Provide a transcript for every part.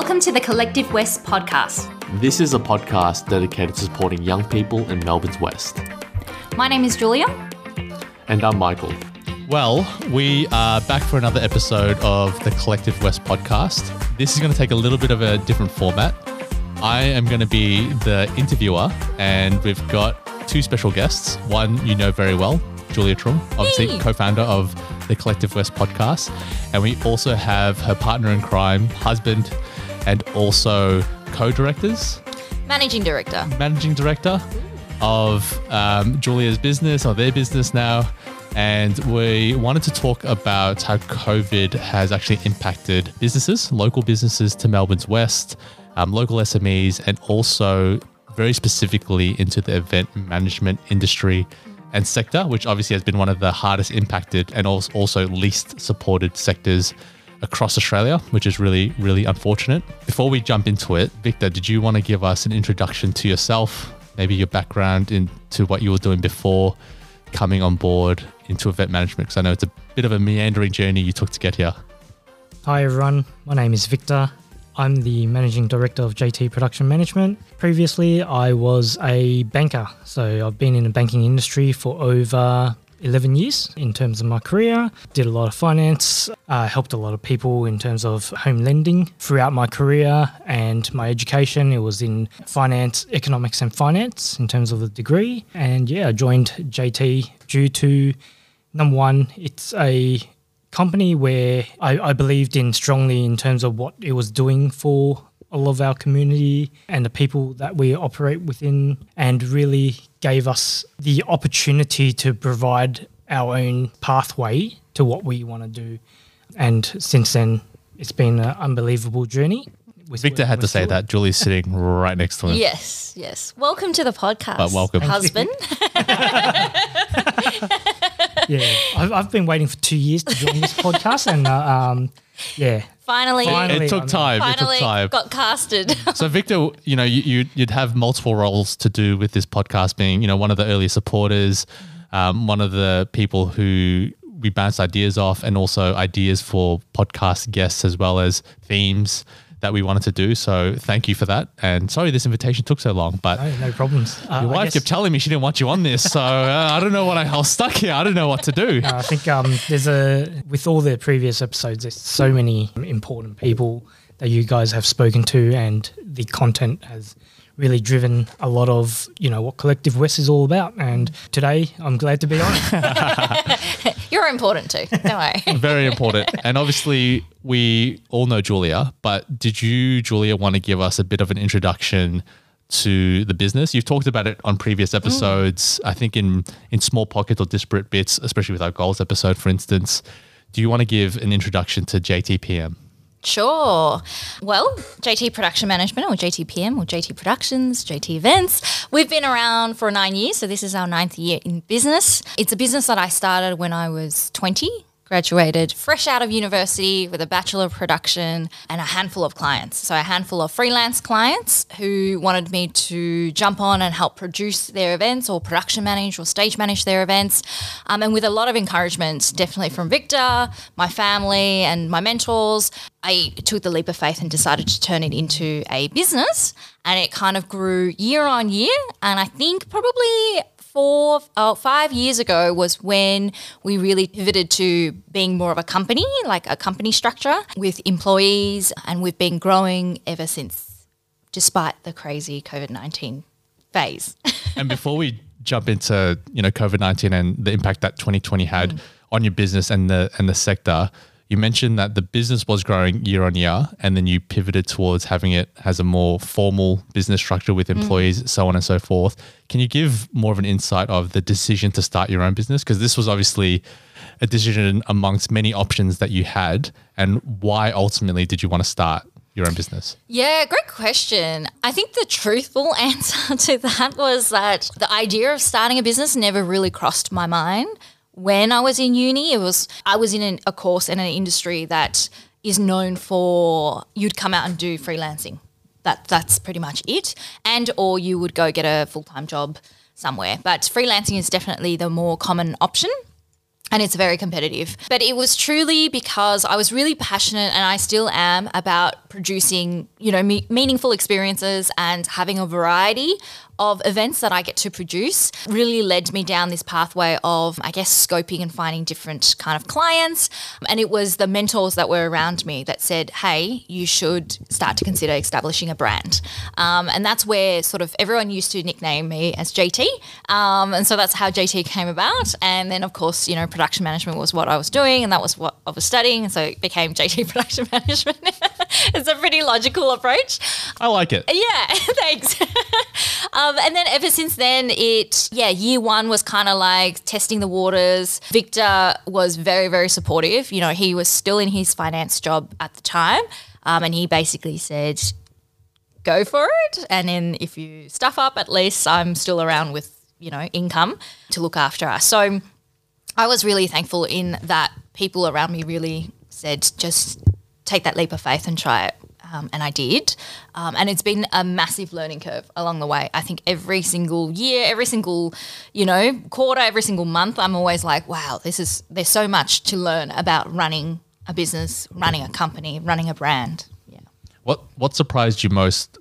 Welcome to the Collective West podcast. This is a podcast dedicated to supporting young people in Melbourne's West. My name is Julia. And I'm Michael. Well, we are back for another episode of the Collective West podcast. This is going to take a little bit of a different format. I am going to be the interviewer, and we've got two special guests. One you know very well, Julia Truong, obviously Hey. co founder of the Collective West podcast. And we also have her partner in crime, husband, and also co directors, Managing Director. managing director of um, Julia's business or their business now. And we wanted to talk about how COVID has actually impacted businesses, local businesses to Melbourne's West, um, local SMEs, and also very specifically into the event management industry and sector, which obviously has been one of the hardest impacted and als- also least supported sectors across Australia, which is really, really unfortunate. Before we jump into it, Victor, did you want to give us an introduction to yourself, maybe your background into what you were doing before coming on board into event management? Because I know it's a bit of a meandering journey you took to get here. Hi everyone, my name is Victor. I'm the managing director of JT Production Management. Previously, I was a banker, so I've been in the banking industry for over 11 years in terms of my career. Did a lot of finance, uh, helped a lot of people in terms of home lending throughout my career and my education. It was in finance, economics, and finance in terms of the degree. And yeah, I joined JT due to number one, it's a company where I, I believed in strongly in terms of what it was doing for all of our community and the people that we operate within, and really gave us the opportunity to provide our own pathway to what we want to do. And since then, it's been an unbelievable journey. We're- Victor had to say that. Julie's sitting right next to him. Yes, yes. Welcome to the podcast. But welcome. Husband. Yeah, I've, I've been waiting for two years to join this podcast, and uh, um, yeah, Finally, Finally. It took I'm- time. It took finally time. got casted. So Victor, you know, you, you'd, you'd have multiple roles to do with this podcast, being you know one of the early supporters, um, one of the people who we bounce ideas off, and also ideas for podcast guests as well as themes that we wanted to do. So thank you for that. And sorry this invitation took so long, but no, no problems. Uh, your I wife kept telling me she didn't want you on this, so uh, I don't know what I, I was stuck here. I don't know what to do. I think um, there's a with all the previous episodes, there's so many important people that you guys have spoken to, and the content has really driven a lot of you know what Collective West is all about. And today, I'm glad to be on it. You're important too. Don't worry. Very important. And obviously, we all know Julia, but did you, Julia, want to give us a bit of an introduction to the business? You've talked about it on previous mm. episodes, I think in, in small pockets or disparate bits, especially with our goals episode, for instance. Do you want to give an introduction to JTPM? Sure. Well, JT Production Management or JTPM or JT Productions, JT Events, we've been around for nine years. So this is our ninth year in business. It's a business that I started when I was 20, graduated fresh out of university with a Bachelor of Production and a handful of clients. So a handful of freelance clients who wanted me to jump on and help produce their events or production manage or stage manage their events. Um, and with a lot of encouragement, definitely from Victor, my family, and my mentors, I took the leap of faith and decided to turn it into a business. And it kind of grew year on year. And I think probably four, oh, five years ago was when we really pivoted to being more of a company, like a company structure with employees. And we've been growing ever since, despite the crazy COVID 19 phase. and before we jump into you know COVID nineteen and the impact that 2020 had mm. on your business and the and the sector, you mentioned that the business was growing year on year, and then you pivoted towards having it as a more formal business structure with mm. employees, so on and so forth. Can you give more of an insight of the decision to start your own business? Because this was obviously a decision amongst many options that you had, and why ultimately did you want to start your own business? Yeah, great question. I think the truthful answer to that was that the idea of starting a business never really crossed my mind. When I was in uni, it was I was in an, a course in an industry that is known for you'd come out and do freelancing. That that's pretty much it, and or you would go get a full time job somewhere. But freelancing is definitely the more common option. and it's very competitive. But it was truly because I was really passionate and I still am about producing, you know, me- meaningful experiences and having a variety of events that I get to produce really led me down this pathway of, I guess, scoping and finding different kind of clients. And it was the mentors that were around me that said, hey, you should start to consider establishing a brand. Um, and that's where sort of everyone used to nickname me as JT. Um, and so that's how JT came about. And then, of course, you know, production management was what I was doing and that was what I was studying. And so it became JT Production Management. it's a pretty logical approach. I like it. Yeah, thanks. um, and then ever since then, it, yeah, year one was kind of like testing the waters. Victor was very, very supportive. You know, he was still in his finance job at the time. Um, and he basically said, go for it. And then if you stuff up, at least I'm still around with, you know, income to look after us. So I was really thankful in that people around me really said, just take that leap of faith and try it. Um, and I did. Um, and it's been a massive learning curve along the way. I think every single year, every single, you know, quarter, every single month, I'm always like, wow, this is, there's so much to learn about running a business, running a company, running a brand. Yeah. What what surprised you most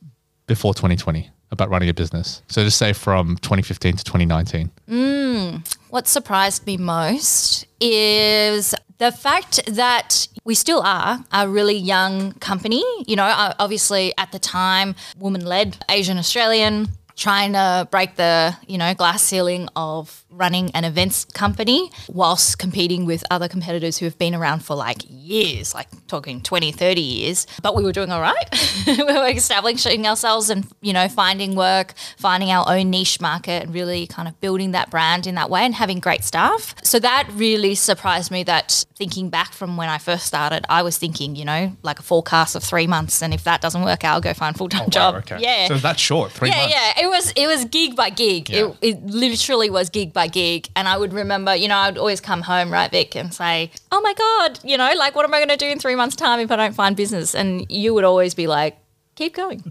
before 2020 about running a business? So just say from 2015 to 2019. Mm. What surprised me most is the fact that we still are a really young company. You know, obviously at the time, woman led, Asian Australian, trying to break the, you know, glass ceiling of running an events company whilst competing with other competitors who have been around for like years, like talking 20, 30 years. But we were doing all right. we were establishing ourselves and, you know, finding work, finding our own niche market and really kind of building that brand in that way and having great staff. So that really surprised me that thinking back from when I first started, I was thinking, you know, like a forecast of three months. And if that doesn't work out, I'll go find a full time oh, job. Yeah. So that's short, three Yeah, months. yeah. It was it was gig by gig. Yeah. It, it literally was gig by gig. And I would remember, you know, I'd always come home, right, Vic, and say, Oh my God, you know, like what am I gonna do in three months' time if I don't find business? And you would always be like, Keep going.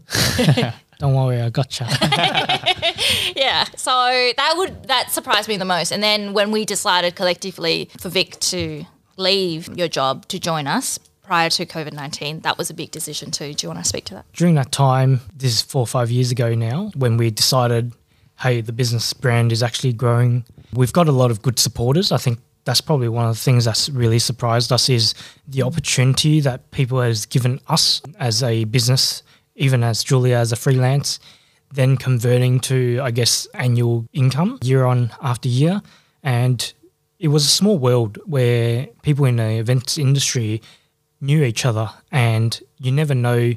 Don't worry, I gotcha. yeah. So that would that surprised me the most. And then when we decided collectively for Vic to leave your job to join us prior to COVID nineteen, that was a big decision too. Do you want to speak to that? During that time, this is four or five years ago now, when we decided, hey, the business brand is actually growing. We've got a lot of good supporters. I think that's probably one of the things that's really surprised us is the opportunity that people has given us as a business, even as Julia as a freelance, then converting to, I guess, annual income year on after year. And it was a small world where people in the events industry knew each other and you never know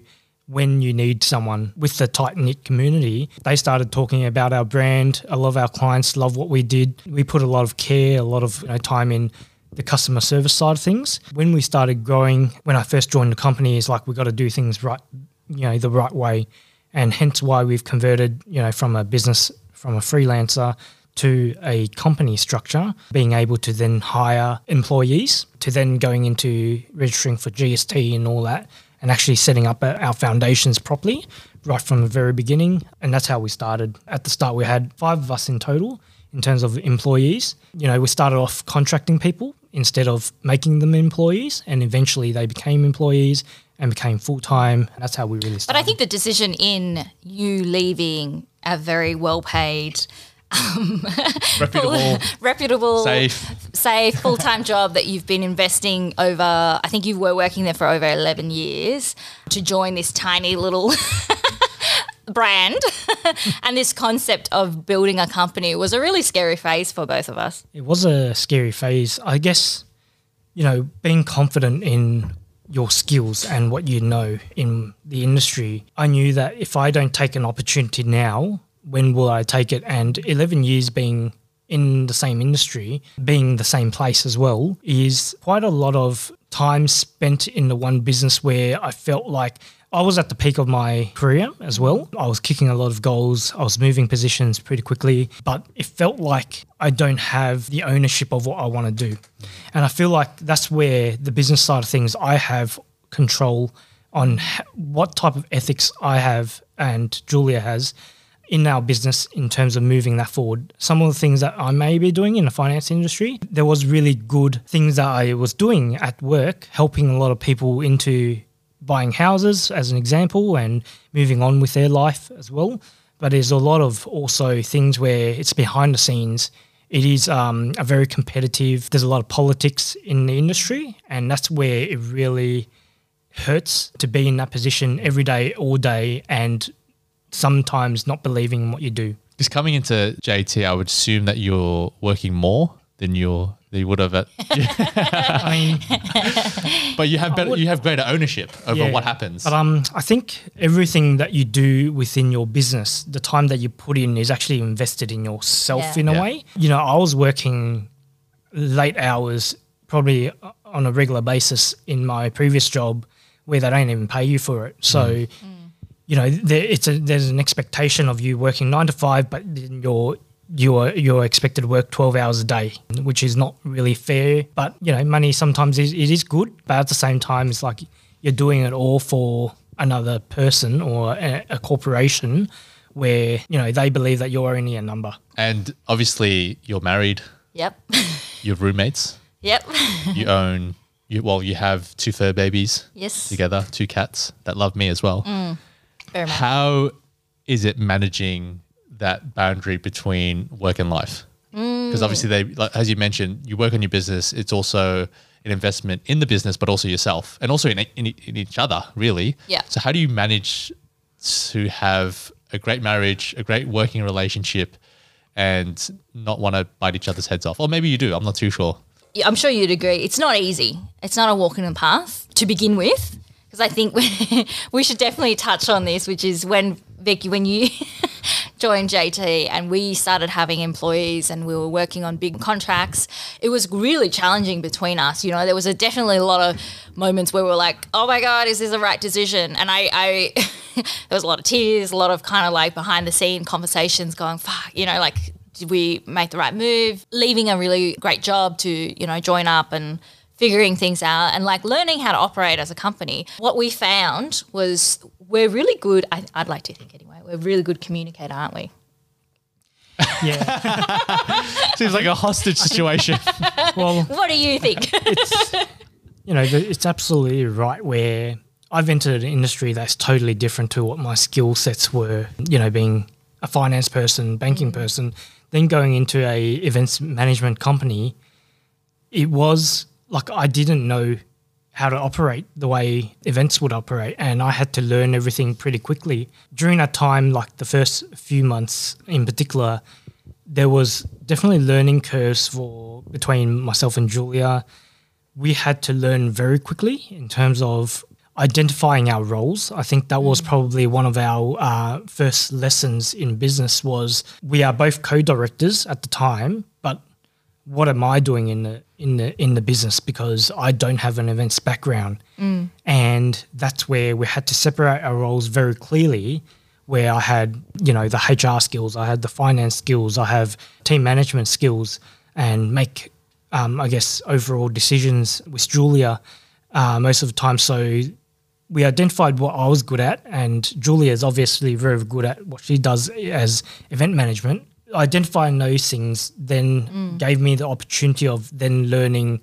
when you need someone with the tight knit community. They started talking about our brand. A lot of our clients love what we did. We put a lot of care, a lot of you know, time in the customer service side of things. When we started growing, when I first joined the company, it's like we got to do things right, you know, the right way, and hence why we've converted, you know, from a business from a freelancer to a company structure, being able to then hire employees, to then going into registering for GST and all that, and actually setting up our foundations properly right from the very beginning. And that's how we started. At the start, we had five of us in total in terms of employees. You know, we started off contracting people instead of making them employees, and eventually they became employees and became full time. That's how we really started. But I think the decision in you leaving a very well paid, Reputable, reputable, safe. safe full time job that you've been investing over, I think you were working there for over 11 years to join this tiny little brand and this concept of building a company was a really scary phase for both of us. It was a scary phase. I guess, you know, being confident in your skills and what you know in the industry, I knew that if I don't take an opportunity now, when will I take it? And 11 years being in the same industry, being the same place as well, is quite a lot of time spent in the one business where I felt like I was at the peak of my career as well. I was kicking a lot of goals. I was moving positions pretty quickly, but it felt like I don't have the ownership of what I want to do. And I feel like that's where the business side of things, I have control on what type of ethics I have and Julia has in our business in terms of moving that forward. Some of the things that I may be doing in the finance industry, there was really good things that I was doing at work, helping a lot of people into buying houses as an example and moving on with their life as well. But there's a lot of also things where it's behind the scenes. It is um, a very competitive. There's a lot of politics in the industry, and that's where it really hurts to be in that position every day, all day, and sometimes not believing in what you do. Just coming into JT, I would assume that you're working more than you're than you would have at I mean, but you have better would- you have greater ownership over Yeah. what happens. But um, I think everything that you do within your business, the time that you put in is actually invested in yourself Yeah. in a Yeah. way. You know, I was working late hours probably uh, on a regular basis in my previous job where they don't even pay you for it. So, mm. Mm. You know, there, it's a, there's an expectation of you working nine to five, but then you're you're you're expected to work 12 hours a day which is not really fair but you know money sometimes is, it is good but at the same time it's like you're doing it all for another person or a, a corporation where you know they believe that you're only a number and obviously you're married, Yep. you're roommates, yep. you own you well, you have two fur babies yes. together, two cats that love me as well. Mm. Very much. How is it managing that boundary between work and life? Mm. Because obviously, they, like, as you mentioned, you work on your business. It's also an investment in the business, but also yourself, and also in, in, in each other, really. Yeah. So, how do you manage to have a great marriage, a great working relationship, and not want to bite each other's heads off? Or maybe you do. I'm not too sure. Yeah, I'm sure you'd agree. It's not easy. It's not a walk in the path to begin with. Because I think we, we should definitely touch on this, which is when Vicky, when you joined JT and we started having employees and we were working on big contracts, it was really challenging between us. You know, there was a definitely a lot of moments where we were like, "Oh my god, is this the right decision?" And I, I there was a lot of tears, a lot of kind of like behind the scene conversations, going, "Fuck," you know, like did we make the right move? Leaving a really great job to, you know, join up and figuring things out and like learning how to operate as a company. What we found was we're really good, I, I'd like to think anyway, we're really good communicator, aren't we? yeah Seems like a hostage situation. well What do you think? it's, you know, it's absolutely right where I've entered an industry that's totally different to what my skill sets were, you know, being a finance person, banking mm-hmm. person, then going into a events management company, it was like I didn't know how to operate the way events would operate and I had to learn everything pretty quickly. During that time, like the first few months in particular, there was definitely learning curves for between myself and Julia we had to learn very quickly in terms of identifying our roles. I think that was probably one of our uh, first lessons in business was we are both co-directors at the time, but what am I doing in the in the in the business because I don't have an events background, and that's where we had to separate our roles very clearly. Where I had you know the HR skills, I had the finance skills, I have team management skills, and make um, I guess overall decisions with Julia uh, most of the time. So we identified what I was good at, and Julia is obviously very good at what she does as event management. Identifying those things then mm. gave me the opportunity of then learning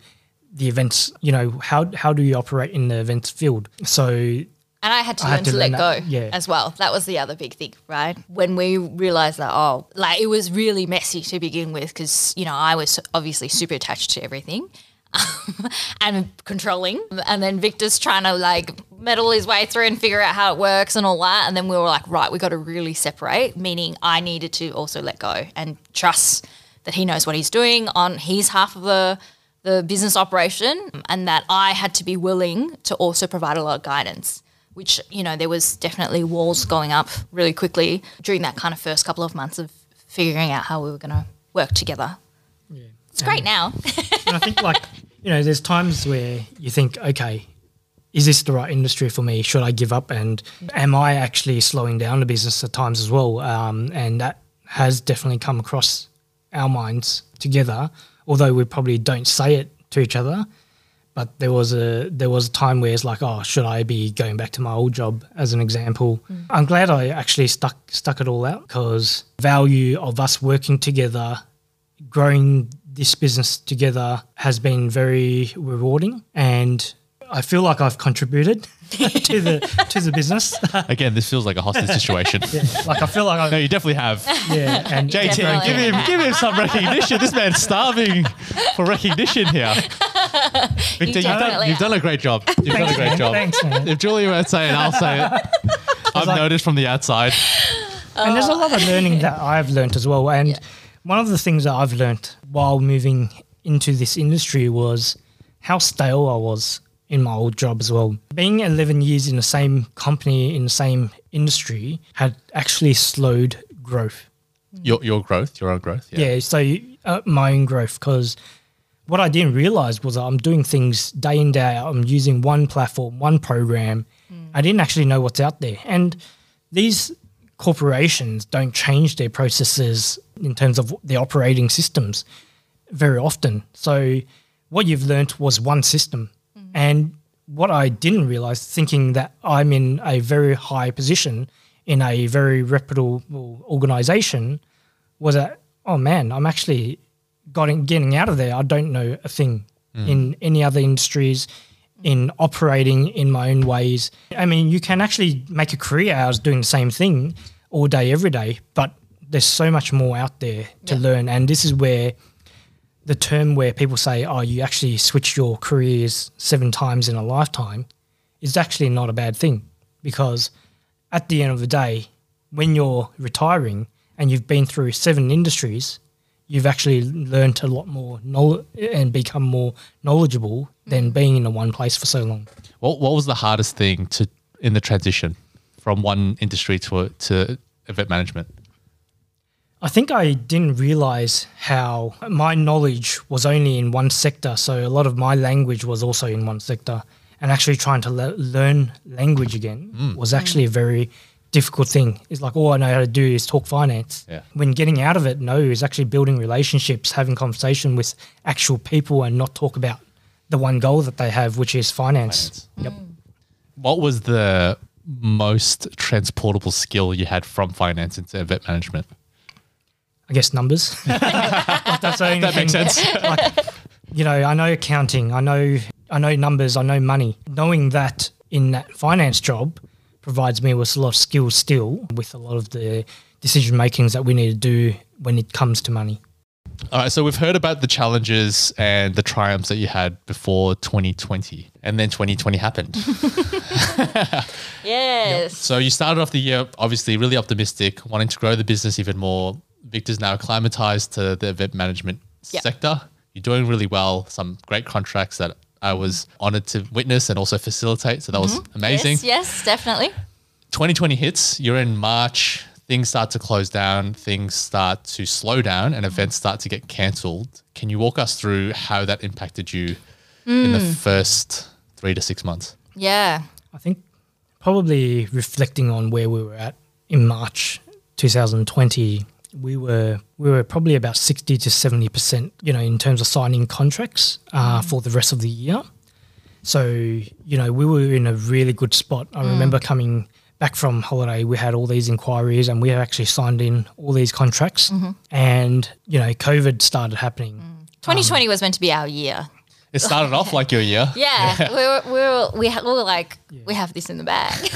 the events. You know how how do you operate in the events field? So And I had to I learn had to to, learn let that, go yeah. as well. That was the other big thing, right? When we realized that, oh, like it was really messy to begin with because, you know, I was obviously super attached to everything and controlling. And then Victor's trying to like meddle his way through and figure out how it works and all that. And then we were like, right, we got to really separate, meaning I needed to also let go and trust that he knows what he's doing on his half of the the business operation and that I had to be willing to also provide a lot of guidance which you know there was definitely walls going up really quickly during that kind of first couple of months of figuring out how we were going to work together. It's great now. and I think like you know, there's times where you think, okay, is this the right industry for me? Should I give up? And am I actually slowing down the business at times as well? Um, and that has definitely come across our minds together, although we probably don't say it to each other. but there was a there was a time where it's like, oh, should I be going back to my old job? As an example, I'm glad I actually stuck stuck it all out because value of us working together, growing this business together has been very rewarding, and I feel like I've contributed to the to the business. Again, this feels like a hostage situation. like I feel like I No, I you definitely have. yeah, and JT, Definitely. give him give him some recognition. This man's starving for recognition here. Victor, you've done, you've done a great job. You've done a great job. Thanks, man. If Julia won't say it, I'll say it. I've like- noticed from the outside. and there's a lot of learning that I've learned as well. And one of the things that I've learned while moving into this industry was how stale I was in my old job as well. Being 11 years in the same company, in the same industry, had actually slowed growth. Your your growth, your own growth. Yeah. Yeah, so uh, my own growth because what I didn't realize was that I'm doing things day in day out. I'm using one platform, one program. I didn't actually know what's out there, and these corporations don't change their processes in terms of the operating systems very often. So what you've learnt was one system, mm-hmm. and what I didn't realize, thinking that I'm in a very high position in a very reputable organization, was that oh man, I'm actually getting getting out of there. I don't know a thing mm. in any other industries, in operating in my own ways. I mean, you can actually make a career out of doing the same thing all day, every day, but there's so much more out there to Yeah. learn, and this is where the term where people say, "Oh, you actually switch your careers seven times in a lifetime," is actually not a bad thing because at the end of the day, when you're retiring and you've been through seven industries, you've actually learned a lot more knowledge and become more knowledgeable than mm. being in the one place for so long. What what was the hardest thing to in the transition from one industry to a, to event management? I think I didn't realize how my knowledge was only in one sector. So a lot of my language was also in one sector. And actually trying to le- learn language again mm. was actually a very difficult thing. It's like all I know how to do is talk finance. Yeah. When getting out of it, no, is actually building relationships, having conversation with actual people and not talk about the one goal that they have, which is finance. Yep. Mm. What was the most transportable skill you had from finance into event management? I guess numbers. Like, that's the That makes thing. sense. you know, I know accounting, I know I know numbers, I know money. Knowing that in that finance job provides me with a lot of skills still with a lot of the decision makings that we need to do when it comes to money. All right, so we've heard about the challenges and the triumphs that you had before 2020, and then 2020 happened. Yes. so you started off the year obviously really optimistic, wanting to grow the business even more. Victor's now acclimatized to the event management Yep. sector. You're doing really well. Some great contracts that I was honored to witness and also facilitate. So that was mm-hmm. amazing. Yes, yes, definitely. 2020 hits, you're in March, things start to close down, things start to slow down, and events start to get cancelled. Can you walk us through how that impacted you in the mm. first three to six months? Yeah. I think probably reflecting on where we were at in March 2020, we were we were probably about 60 to 70 percent, you know, in terms of signing contracts uh, for the rest of the year. So you know, we were in a really good spot. I remember coming back from holiday, we had all these inquiries, and we had actually signed in all these contracts. And you know, COVID started happening. 2020 was meant to be our year. It started off like your year. Yeah, we were, we were, we, ha- we were like, we have this in the bag.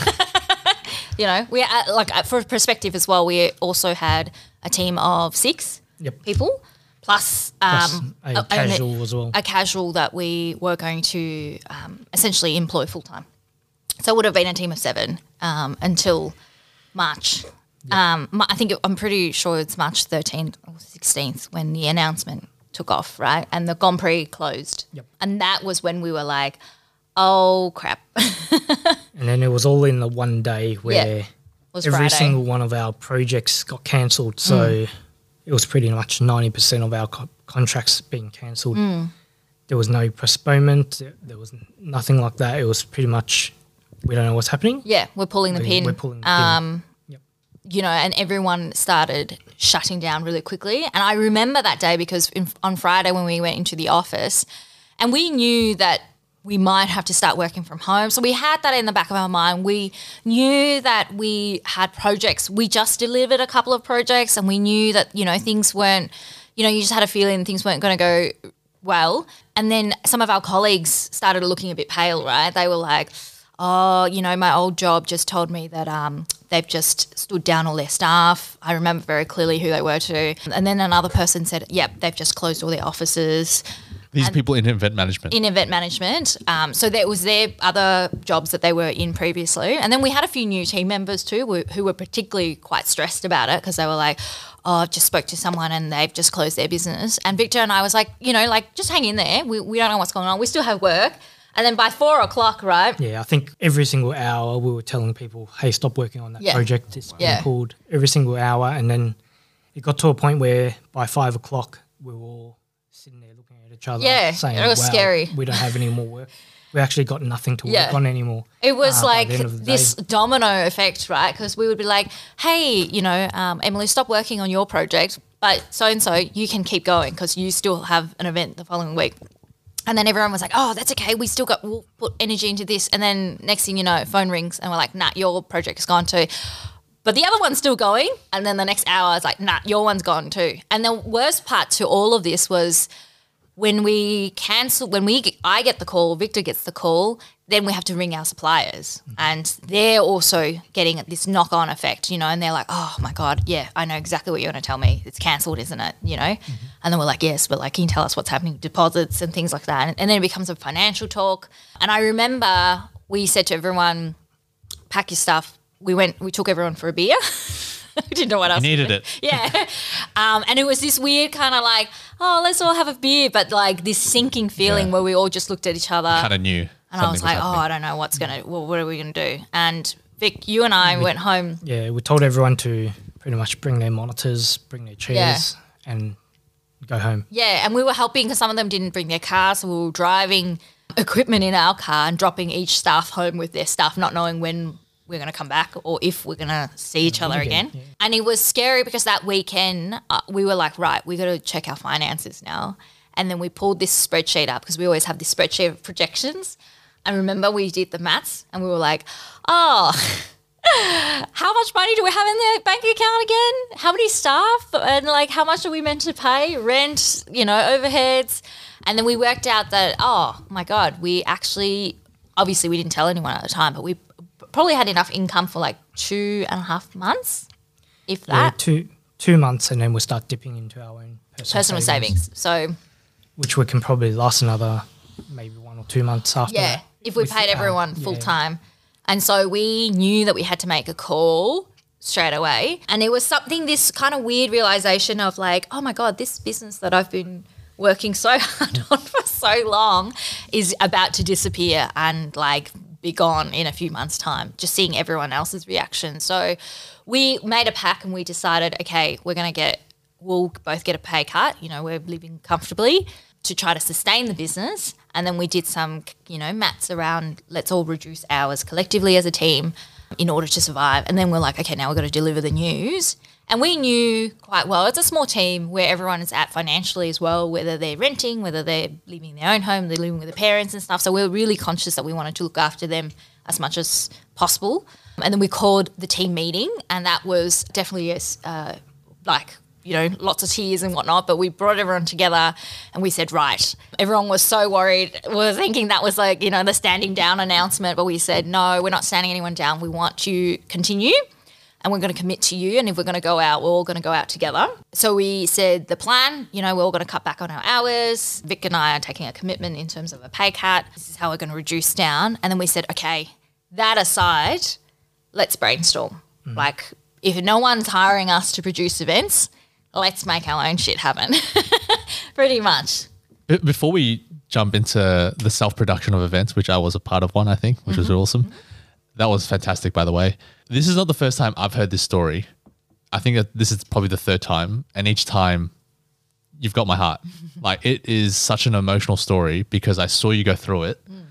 you know, we uh, like uh, for perspective as well. We also had a team of six Yep. people plus, Plus um, a and casual as well. a casual that we were going to um, essentially employ full time. So it would have been a team of seven um, until March. Um, I think it, I'm pretty sure it's March 13th or 16th when the announcement took off, right? And the Grand Prix closed. Yep. And that was when we were like, oh crap. And then it was all in the one day where was every Friday. single one of our projects got cancelled. So it was pretty much 90% of our co- contracts being cancelled. There was no postponement. there- was nothing like that. It was pretty much, we don't know what's happening. yeah, we're pulling the We- pin. We're pulling the pin. Um, Yep. you know, and everyone started shutting down really quickly. And I remember that day because in, on Friday when we went into the office, and we knew that we might have to start working from home. So we had that in the back of our mind. We knew that we had projects. We just delivered a couple of projects and we knew that, you know, things weren't, you know, you just had a feeling things weren't going to go well. And then some of our colleagues started looking a bit pale, right? They were like, oh, you know, my old job just told me that um, they've just stood down all their staff. I remember very clearly who they were too. And then another person said, yep, they've just closed all their offices These people in event management. in event management. Um, so that was their other jobs that they were in previously. And then we had a few new team members too who, who were particularly quite stressed about it because they were like, oh, I've just spoke to someone and they've just closed their business. And Victor and I was like, you know, like just hang in there. We, we don't know what's going on. We still have work. And then by four o'clock, right? Yeah, I think every single hour we were telling people, "Hey, stop working on that Yeah. project. It's being Yeah. pulled every single hour." And then it got to a point where by five o'clock we were all sitting there looking at each other, Yeah, saying, it was wow, scary. We don't have any more work. We actually got nothing to work Yeah. on anymore." It was uh, like the end of the this day. domino effect, right? Because we would be like, hey, you know, um, Emily, stop working on your project, but so and so, you can keep going because you still have an event the following week. And then everyone was like, oh, that's okay. We still got, we'll put energy into this. And then next thing you know, phone rings and we're like, nah, your project is gone too. But the other one's still going. And then the next hour, it's like, nah, your one's gone too. And the worst part to all of this was when we cancel, when we, get- I get the call, Victor gets the call, then we have to ring our suppliers, mm-hmm. and they're also getting this knock-on effect, you know. And they're like, "Oh my god, yeah, I know exactly what you're going to tell me. It's cancelled, isn't it?" You know. Mm-hmm. And then we're like, "Yes, but like, can you tell us what's happening deposits and things like that?" And, and then it becomes a financial talk. And I remember we said to everyone, "Pack your stuff." We went, we took everyone for a beer. we didn't know what else. You needed it. Yeah. Um, and it was this weird kind of like, oh, let's all have a beer, but like this sinking feeling Yeah. where we all just looked at each other. Kind of knew. and I was like, oh, I don't know what's going to, well, what are we going to do? And Vic, you and I went home. Yeah, we told everyone to pretty much bring their monitors, bring their chairs, and go home. Yeah. And we were helping because some of them didn't bring their cars. So we were driving equipment in our car and dropping each staff home with their stuff, not knowing when we're going to come back or if we're going to see each other again, again. And it was scary because that weekend uh, we were like, right, we got to check our finances now. And then we pulled this spreadsheet up because we always have this spreadsheet of projections. And remember, we did the maths and we were like, oh, how much money do we have in the bank account again? How many staff? And like, how much are we meant to pay? Rent, you know, overheads. And then we worked out that, oh my God, we actually, obviously, we didn't tell anyone at the time, but we probably had enough income for like two and a half months, if Yeah, that. two two months, and then we'll start dipping into our own personal, Personal savings. So, which we can probably last another maybe one or two months after. yeah, that if we paid everyone yeah. full time. And so we knew that we had to make a call straight away. And it was something, this kind of weird realization of like, oh my God, this business that I've been working so hard on for so long is about to disappear and like be gone in a few months' time, just seeing everyone else's reaction. So we made a pack and we decided, okay, we're going to get, we'll both get a pay cut. You know, we're living comfortably to try to sustain the business. And then we did some, you know, maths around let's all reduce hours collectively as a team in order to survive. And then we're like, okay, now we've got to deliver the news. And we knew quite well, it's a small team where everyone is at financially as well, whether they're renting, whether they're living in their own home, they're living with their parents and stuff. So we're really conscious that we wanted to look after them as much as possible. And then we called the team meeting, and that was definitely a, uh, like, you know, lots of tears and whatnot, but we brought everyone together and we said, right. Everyone was so worried. We were thinking that was like, you know, the standing down announcement, but we said, no, we're not standing anyone down. We want to continue and we're going to commit to you. And if we're going to go out, we're all going to go out together. So we said the plan, you know, we're all going to cut back on our hours. Vic and I are taking a commitment in terms of a pay cut. This is how we're going to reduce down. And then we said, okay, that aside, let's brainstorm. Mm-hmm. Like, if no one's hiring us to produce events, let's make our own shit happen. Pretty much. Before we jump into the self production of events, which I was a part of one, I think, which was mm-hmm. awesome. Mm-hmm. That was fantastic, by the way. This is not the first time I've heard this story. I think that this is probably the third time, and each time you've got my heart. like it is such an emotional story because I saw you go through it. Mm.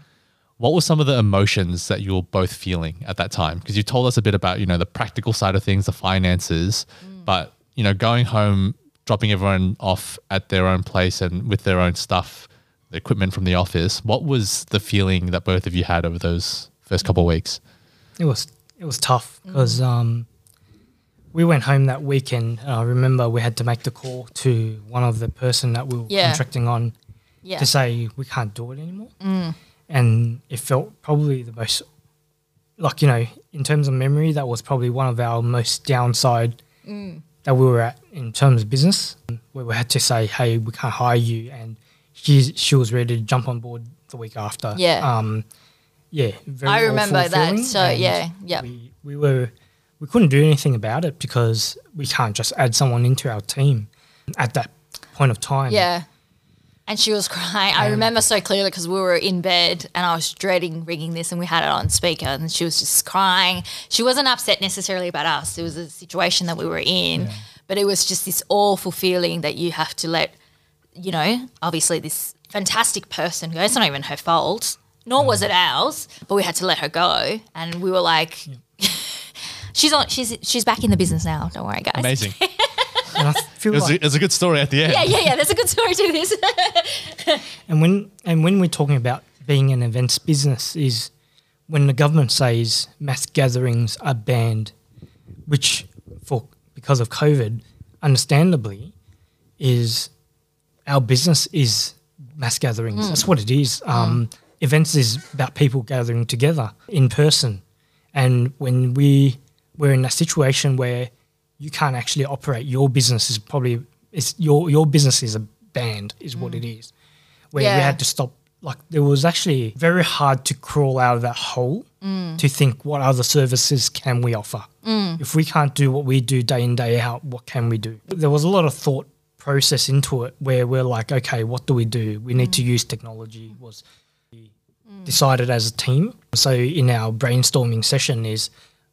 What were some of the emotions that you were both feeling at that time? Because you told us a bit about, you know, the practical side of things, the finances, mm. but you know, going home, dropping everyone off at their own place and with their own stuff the equipment from the office. What was the feeling that both of you had over those first couple of weeks? It was it was tough because um, we went home that weekend. And I remember we had to make the call to one of the person that we were Yeah. contracting on Yeah. to say we can't do it anymore. And it felt probably the most, like, you know, in terms of memory, that was probably one of our most downside that we were at in terms of business, where we had to say, hey, we can't hire you. And she, she was ready to jump on board the week after. Yeah. Um, yeah. Very I remember that. So, yeah, yeah. We, we were, we couldn't do anything about it because we can't just add someone into our team at that point of time. Yeah. And she was crying. I remember so clearly because we were in bed and I was dreading ringing this and we had it on speaker and she was just crying. She wasn't upset necessarily about us. It was a situation that we were in, but it was just this awful feeling that you have to let, you know, obviously this fantastic person go. It's not even her fault, nor was it ours, but we had to let her go. And we were like, she's on, she's, she's back in the business now. Don't worry, guys. Amazing. And I feel It was, like a, it a good story at the end. Yeah, yeah, yeah. There's a good story to this. And when and when we're talking about being an events business is when the government says mass gatherings are banned, which for because of COVID, understandably, is our business is mass gatherings. That's what it is. Um, Events is about people gathering together in person, and when we we're in a situation where you can't actually operate, your business is probably it's your your business is a band, is what it mm. is where we had to stop. Like it was actually very hard to crawl out of that hole mm. to think what other services can we offer. Mm. If we can't do what we do day in day out, what can we do? There was a lot of thought process into it where we're like, okay, what do we do? We need to use technology. Was decided as a team. So in our brainstorming session is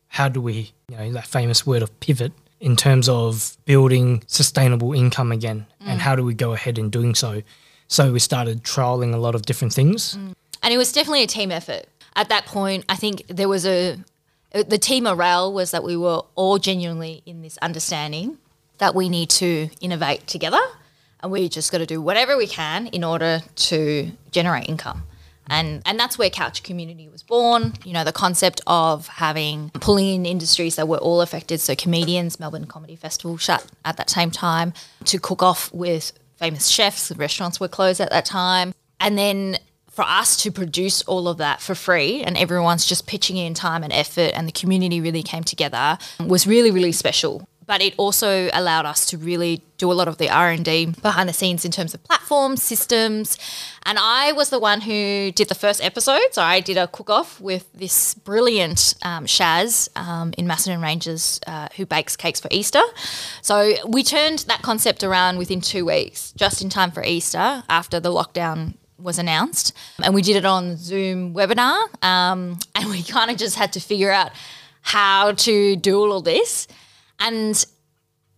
how do we, you know, that famous word of pivot in terms of building sustainable income again and mm. how do we go ahead in doing so? So we started trialing a lot of different things. Mm. and it was definitely a team effort. At that point, I think there was a uh, the team morale was that we were all genuinely in this understanding that we need to innovate together, and we just got to do whatever we can in order to generate income. And, and that's where Couch Community was born. You know, the concept of having pulling in industries that were all affected. So comedians, Melbourne Comedy Festival shut at that same time. To cook off with famous chefs, the restaurants were closed at that time. And then for us to produce all of that for free and everyone's just pitching in time and effort and the community really came together was really really special but it also allowed us to really do a lot of the r&d behind the scenes in terms of platforms systems. And i was the one who did the first episode. So i did a cook-off with this brilliant um, shaz um, in macedon ranges uh, who bakes cakes for easter. So we turned that concept around within two weeks just in time for easter after the lockdown was announced, and we did it on Zoom webinar, um, and we kind of just had to figure out how to do all of this, and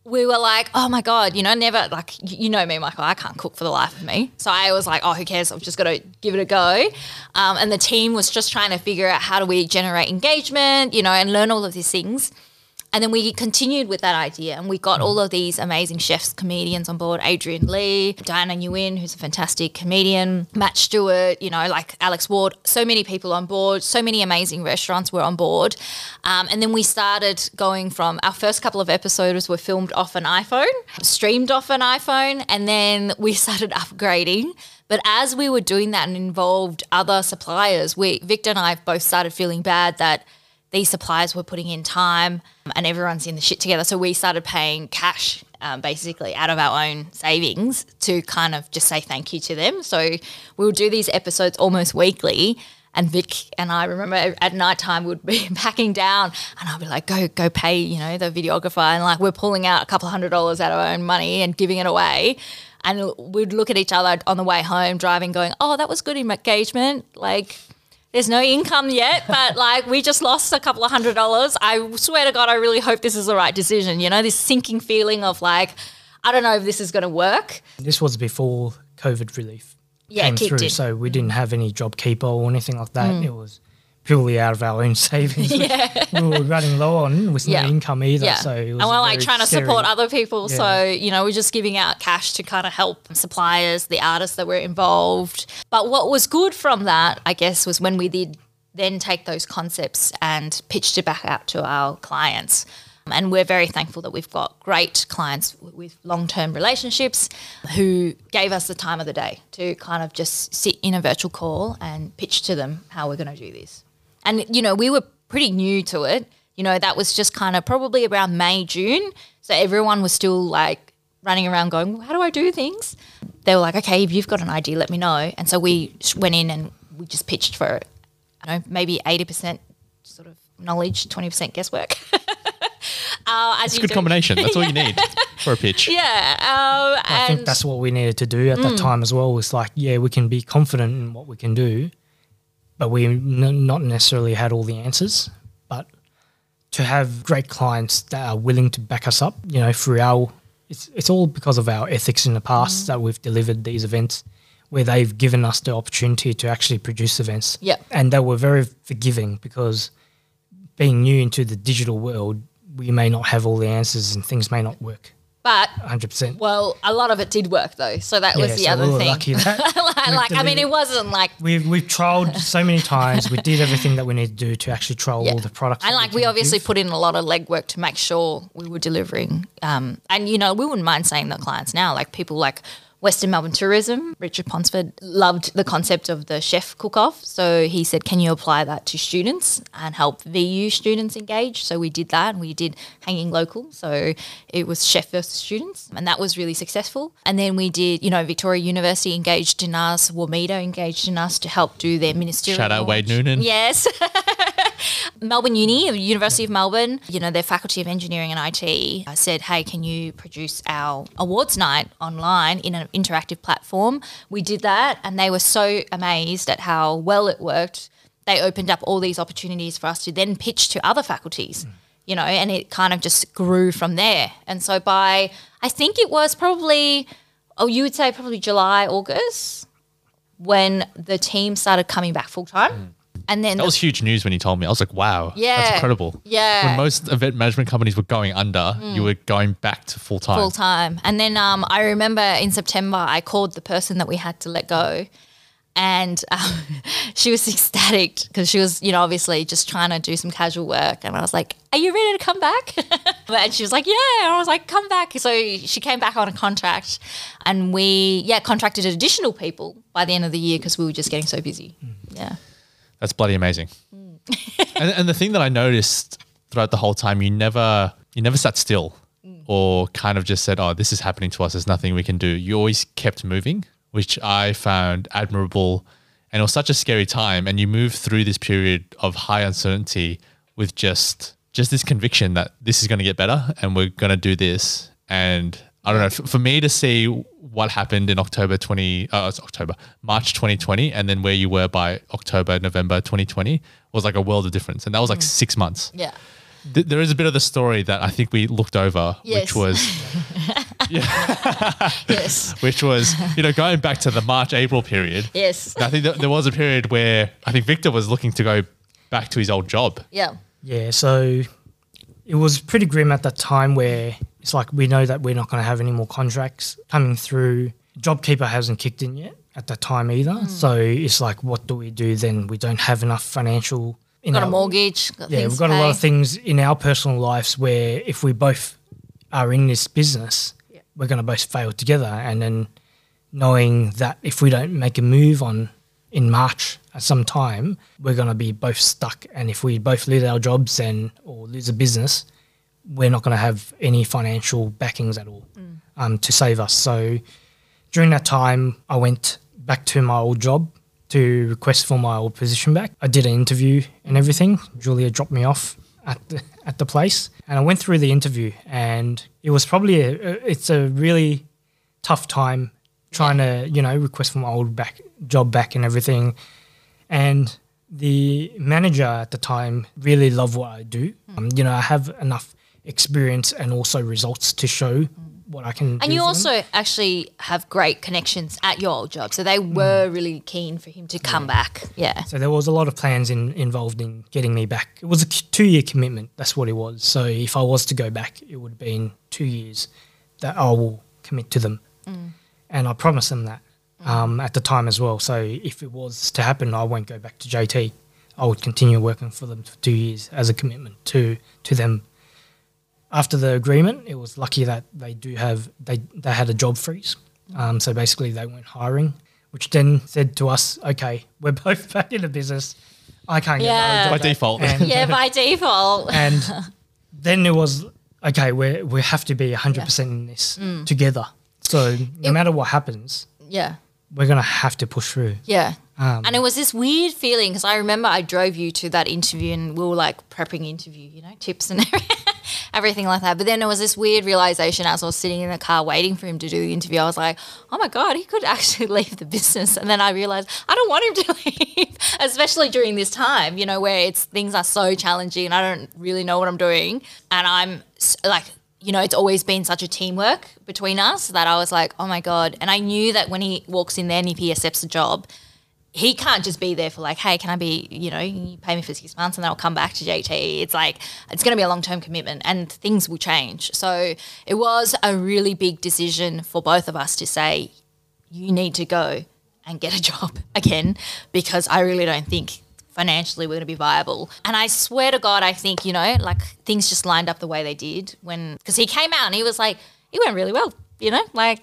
we were like, oh my god, you know, never like you know me, Michael, I can't cook for the life of me, so I was like, oh, who cares? I've just got to give it a go, um, and the team was just trying to figure out how do we generate engagement, you know, and learn all of these things. And then we continued with that idea and we got all of these amazing chefs, comedians on board Adrian Lee, Diana Nguyen, who's a fantastic comedian, Matt Stewart, you know, like Alex Ward, so many people on board, so many amazing restaurants were on board. Um, and then we started going from our first couple of episodes were filmed off an iPhone, streamed off an iPhone, and then we started upgrading. But as we were doing that and involved other suppliers, we Victor and I both started feeling bad that these suppliers were putting in time and everyone's in the shit together. So we started paying cash um, basically out of our own savings to kind of just say thank you to them. So we would do these episodes almost weekly. And Vic and I remember at night time would be packing down and I'd be like, go, go pay, you know, the videographer. And like we're pulling out a couple hundred dollars out of our own money and giving it away. And we'd look at each other on the way home driving going, oh, that was good engagement. Like, there's no income yet, but like we just lost a couple of hundred dollars. I swear to God, I really hope this is the right decision. You know, this sinking feeling of like, I don't know if this is going to work. This was before COVID relief Yeah, came through, so we didn't mm. have any job keeper or anything like that. Mm. It was purely out of our own savings. Yeah. we were running low on with Yeah. no income either. Yeah. So and we're like trying to scary. support other people. So, you know, we're just giving out cash to kind of help suppliers, the artists that were involved. But what was good from that, I guess, was when we did then take those concepts and pitched it back out to our clients. And we're very thankful that we've got great clients with long term relationships who gave us the time of the day to kind of just sit in a virtual call and pitch to them how we're going to do this. And, you know, we were pretty new to it. You know, that was just kind of probably around May, June. So everyone was still like running around going, well, how do I do things? They were like, okay, if you've got an idea, let me know. And so we went in and we just pitched for, it. you know, maybe 80% sort of knowledge, 20% guesswork. uh, as It's a good do. combination. That's all you need for a pitch. Yeah. Um, I and think that's what we needed to do at that time as well. Was like, yeah, we can be confident in what we can do, but we n- not necessarily had all the answers. But to have great clients that are willing to back us up, you know, through our, it's it's all because of our ethics in the past mm. that we've delivered these events, where they've given us the opportunity to actually produce events. Yeah. and they were very forgiving because being new into the digital world, we may not have all the answers and things may not work but 100%. well, a lot of it did work though. So that was the so other we were thing. lucky that like, I mean, it wasn't like We've we've trialed so many times. We did everything that we need to do to actually trial Yeah. all the products. And like we can obviously give. put in a lot of legwork to make sure we were delivering. Um, and you know, we wouldn't mind saying that clients now, like people like Western Melbourne Tourism, Richard Ponsford loved the concept of the chef cook off. So he said, Can you apply that to students and help VU students engage? So we did that and we did hanging local. So it was chef versus students and that was really successful. And then we did, you know, Victoria University engaged in us, Wameda engaged in us to help do their ministerial. Shout out Wade. Noonan. Yes. Melbourne Uni, University of Melbourne, you know, their Faculty of Engineering and IT said, hey, can you produce our awards night online in an interactive platform? We did that and they were so amazed at how well it worked. They opened up all these opportunities for us to then pitch to other faculties, hmm. you know, and it kind of just grew from there. And so by, I think it was probably, oh, you would say probably July, August, when the team started coming back full time. Hmm. And then That the was huge news when you told me. I was like, wow, Yeah. that's incredible. Yeah. When most event management companies were going under, you were going back to full time. full time. And then um, I remember in September, I called the person that we had to let go. And um, she was ecstatic because she was, you know, obviously just trying to do some casual work. And I was like, Are you ready to come back? and she was like, Yeah. And I was like, Come back. So she came back on a contract and we, yeah, contracted additional people by the end of the year because we were just getting so busy. Yeah. That's bloody amazing. and, and the thing that I noticed throughout the whole time, you never you never sat still or kind of just said, "Oh, this is happening to us. There's nothing we can do." You always kept moving, which I found admirable. And it was such a scary time. And you moved through this period of high uncertainty with just just this conviction that this is going to get better and we're going to do this. And I don't know, f- for me to see what happened in October 20, uh, it's October, March 2020, and then where you were by October, November 2020 was like a world of difference. And that was like six months. Yeah. Th- there is a bit of the story that I think we looked over, Yes. which was, Yes. which was, you know, going back to the March, April period. yes. I think that there was a period where I think Victor was looking to go back to his old job. Yeah. Yeah, so it was pretty grim at that time where it's like we know that we're not going to have any more contracts coming through. JobKeeper hasn't kicked in yet at that time either. Hmm. So it's like, what do we do then? We don't have enough financial. In Got a mortgage. Got Yeah, we've got a lot of things in our personal lives where if we both are in this business, we're going to both fail together. And then knowing that if we don't make a move on in March at some time, we're going to be both stuck. And if we both lose our jobs and or lose a business, we're not going to have any financial backings at all um, to save us. So during that time, I went back to my old job to request for my old position back. I did an interview and everything. Julia dropped me off at the at the place, and I went through the interview, and it was probably a, a- it's a really tough time trying to you know request for my old back job back and everything, and the manager at the time really loved what I do. Um, you know, I have enough experience and also results to show what I can. And you for them. also actually have great connections at your old job. So they were mm. really keen for him to come back. Yeah. So there was a lot of plans in, involved in getting me back. It was a two year commitment. That's what it was. So if I was to go back, it would have been two years that I will commit to them, mm. and I promised them that mm. um, at the time as well. So if it was to happen, I won't go back to JT. I would continue working for them for two years as a commitment to to them. After the agreement, it was lucky that they do have they they had a job freeze. Um, so basically, they weren't hiring, which then said to us, "Okay, we're both back in the business. I can't get Yeah. another job By back." default. And, Yeah, by default. and then it was okay. We we have to be hundred percent in this Mm. together. So no matter what happens, Yeah. we're gonna have to push through. Yeah. Um, and it was this weird feeling because I remember I drove you to that interview and we were like prepping interview, you know, tips and everything like that. But then there was this weird realization as I was sitting in the car waiting for him to do the interview. I was like, oh my God, he could actually leave the business. And then I realized I don't want him to leave, especially during this time, you know, where it's things are so challenging and I don't really know what I'm doing. And I'm like, you know, it's always been such a teamwork between us that I was like, oh my God. And I knew that when he walks in there and if he accepts the job, he can't just be there for like, hey, can I be, you know, you pay me for six months and then I'll come back to JT. It's like, it's going to be a long term commitment and things will change. So it was a really big decision for both of us to say, you need to go and get a job again because I really don't think financially we're going to be viable. And I swear to God, I think, you know, like things just lined up the way they did when, because he came out and he was like, it went really well, you know, like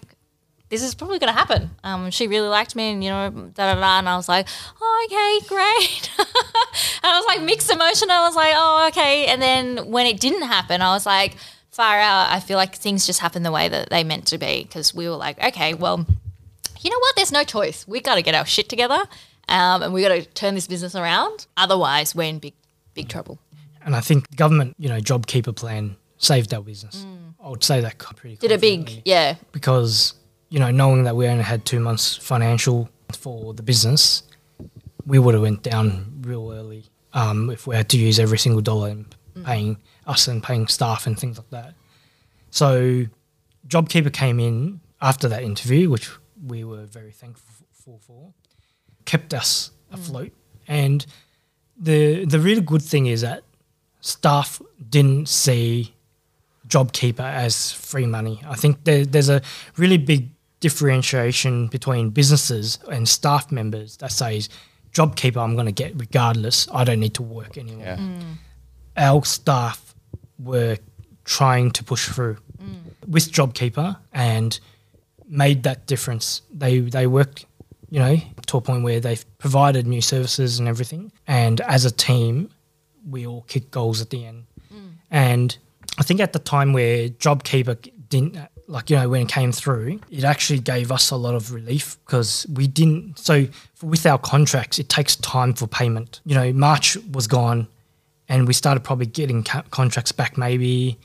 this is probably going to happen. Um, she really liked me, and you know, da da da. And I was like, oh, okay, great. and I was like mixed emotion. I was like, oh, okay. And then when it didn't happen, I was like, far out. I feel like things just happened the way that they meant to be because we were like, okay, well, you know what? There's no choice. We got to get our shit together, um, and we got to turn this business around. Otherwise, we're in big, big trouble. and I think government, you know, JobKeeper plan saved our business. I would say that pretty. Mm. Did a big, yeah, because you know knowing that we only had two months financial for the business, we would have went down real early um, if we had to use every single dollar in paying us and paying staff and things like that. So, JobKeeper came in after that interview, which we were very thankful for, kept us afloat, and the the really good thing is that staff didn't see JobKeeper as free money. I think there, there's a really big differentiation between businesses and staff members that says JobKeeper I'm going to get regardless. I don't need to work anymore. Yeah. Mm. Our staff were trying to push through mm. with JobKeeper and made that difference. They they worked, you know, to a point where they've provided new services and everything. And as a team, we all kicked goals at the end. Mm. And I think at the time where JobKeeper didn't, like, you know, when it came through, it actually gave us a lot of relief because we didn't. So with our contracts, it takes time for payment. You know, March was gone and we started probably getting ca- contracts back maybe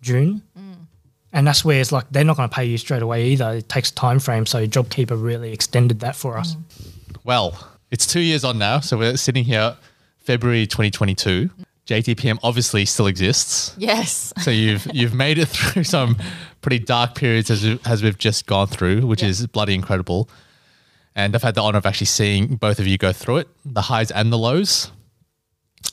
June. Mm. And that's where it's like they're not going to pay you straight away either. It takes time frame. So JobKeeper really extended that for us. Mm. Well, it's two years on now. So we're sitting here, February 2022. JTPM obviously still exists. yes. So you've you've made it through some pretty dark periods as, we- as we've just gone through, which is bloody incredible. And I've had the honor of actually seeing both of you go through it, the highs and the lows.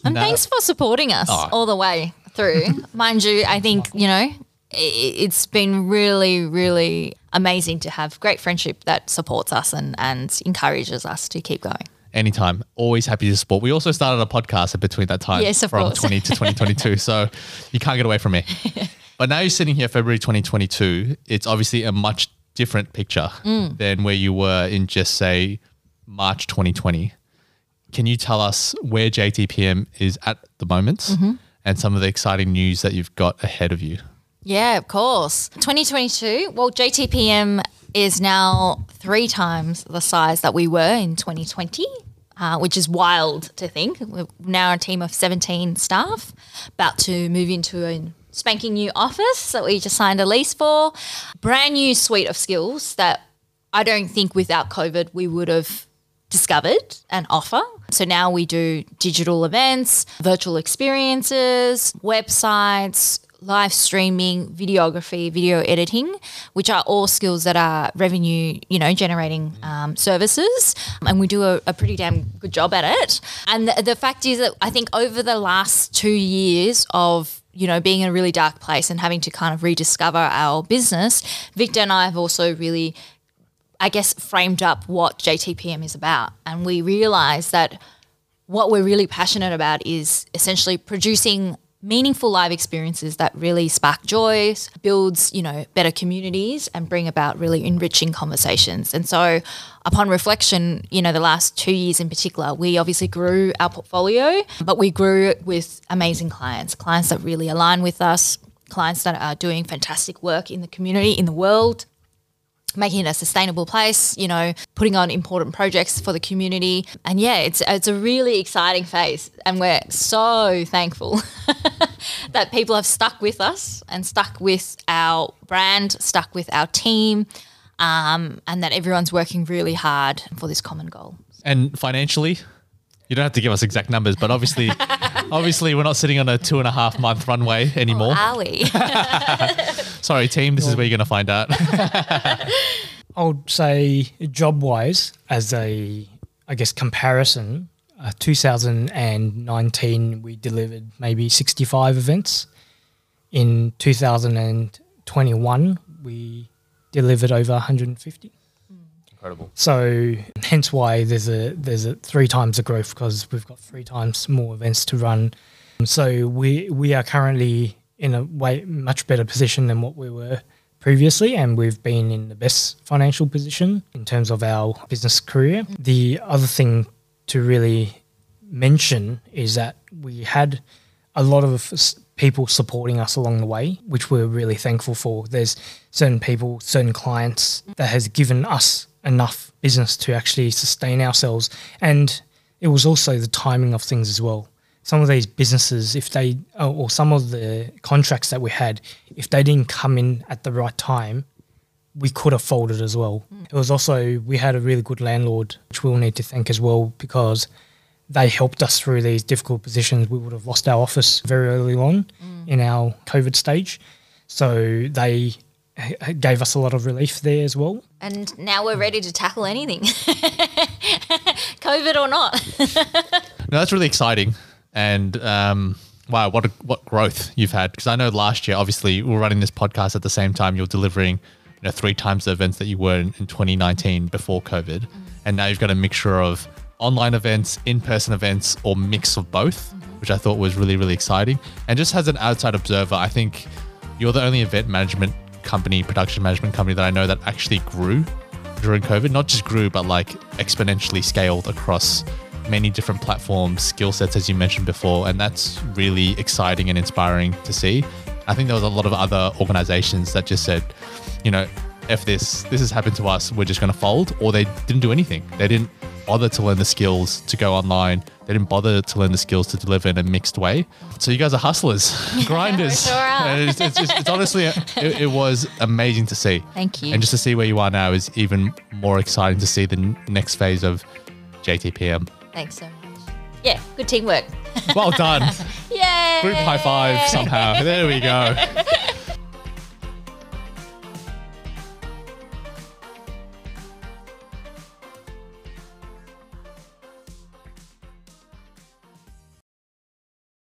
And thanks for supporting us Oh. all the way through. Mind you, I think, you know, it's been really, really amazing to have great friendship that supports us and, and encourages us to keep going. Anytime, always happy to support. We also started a podcast in between that time Yes, of from course. 20 to 2022. so you can't get away from me. but now you're sitting here, February 2022. It's obviously a much different picture Mm. than where you were in just, say, March 2020. Can you tell us where JTPM is at the moment Mm-hmm. and some of the exciting news that you've got ahead of you? Yeah, of course. 2022, well, JTPM is now three times the size that we were in 2020, uh, which is wild to think. We're now a team of 17 staff, about to move into a spanking new office that we just signed a lease for. Brand new suite of skills that I don't think without COVID we would have discovered and offer. So now we do digital events, virtual experiences, websites, live streaming, videography, video editing, which are all skills that are revenue, you know, generating um, services. And we do a, a, pretty damn good job at it. And the, the fact is that I think over the last two years of you know, being in a really dark place and having to kind of rediscover our business, Victor and I have also really, I guess, framed up what JTPM is about. And we realized that what we're really passionate about is essentially producing meaningful live experiences that really spark joy, builds, you know, better communities and bring about really enriching conversations. And so upon reflection, you know, the last 2 years in particular, we obviously grew our portfolio, but we grew it with amazing clients, clients that really align with us, clients that are doing fantastic work in the community, in the world making it a sustainable place, you know, putting on important projects for the community. And yeah, it's it's a really exciting phase and we're so thankful that people have stuck with us and stuck with our brand, stuck with our team. Um, and that everyone's working really hard for this common goal. And financially, you don't have to give us exact numbers, but obviously, obviously, we're not sitting on a two and a half month runway anymore. Oh, are we? Sorry, team. This is where you're going to find out. I would say, job wise, as a, I guess, comparison, uh, 2019 we delivered maybe 65 events. In 2021 we delivered over 150. Incredible. So hence why there's a there's a three times the growth because we've got three times more events to run. So we we are currently in a way much better position than what we were previously, and we've been in the best financial position in terms of our business career. The other thing to really mention is that we had a lot of people supporting us along the way, which we're really thankful for. There's certain people, certain clients that has given us enough business to actually sustain ourselves. And it was also the timing of things as well. Some of these businesses, if they, or some of the contracts that we had, if they didn't come in at the right time, we could have folded as well. Mm. It was also, we had a really good landlord, which we'll need to thank as well, because they helped us through these difficult positions. We would have lost our office very early on mm. in our COVID stage. So they gave us a lot of relief there as well. And now we're ready to tackle anything, COVID or not. no, that's really exciting. And um, wow, what a, what growth you've had! Because I know last year, obviously, we were running this podcast at the same time. You're delivering, you know, three times the events that you were in, in 2019 before COVID, mm. and now you've got a mixture of online events, in-person events, or mix of both, mm-hmm. which I thought was really really exciting. And just as an outside observer, I think you're the only event management company, production management company that I know that actually grew during COVID. Not just grew, but like exponentially scaled across many different platforms, skill sets, as you mentioned before. And that's really exciting and inspiring to see. I think there was a lot of other organizations that just said, you know, if this this has happened to us, we're just going to fold, or they didn't do anything. They didn't bother to learn the skills to go online. They didn't bother to learn the skills to deliver in a mixed way. So you guys are hustlers, grinders. sure. It's, it's, it's, it's, honestly, it, it, was amazing to see. Thank you. And just to see where you are now is even more exciting to see the next phase of JTPM. Thanks so much. Yeah, good teamwork. Well done. Yay! Group high five somehow. There we go.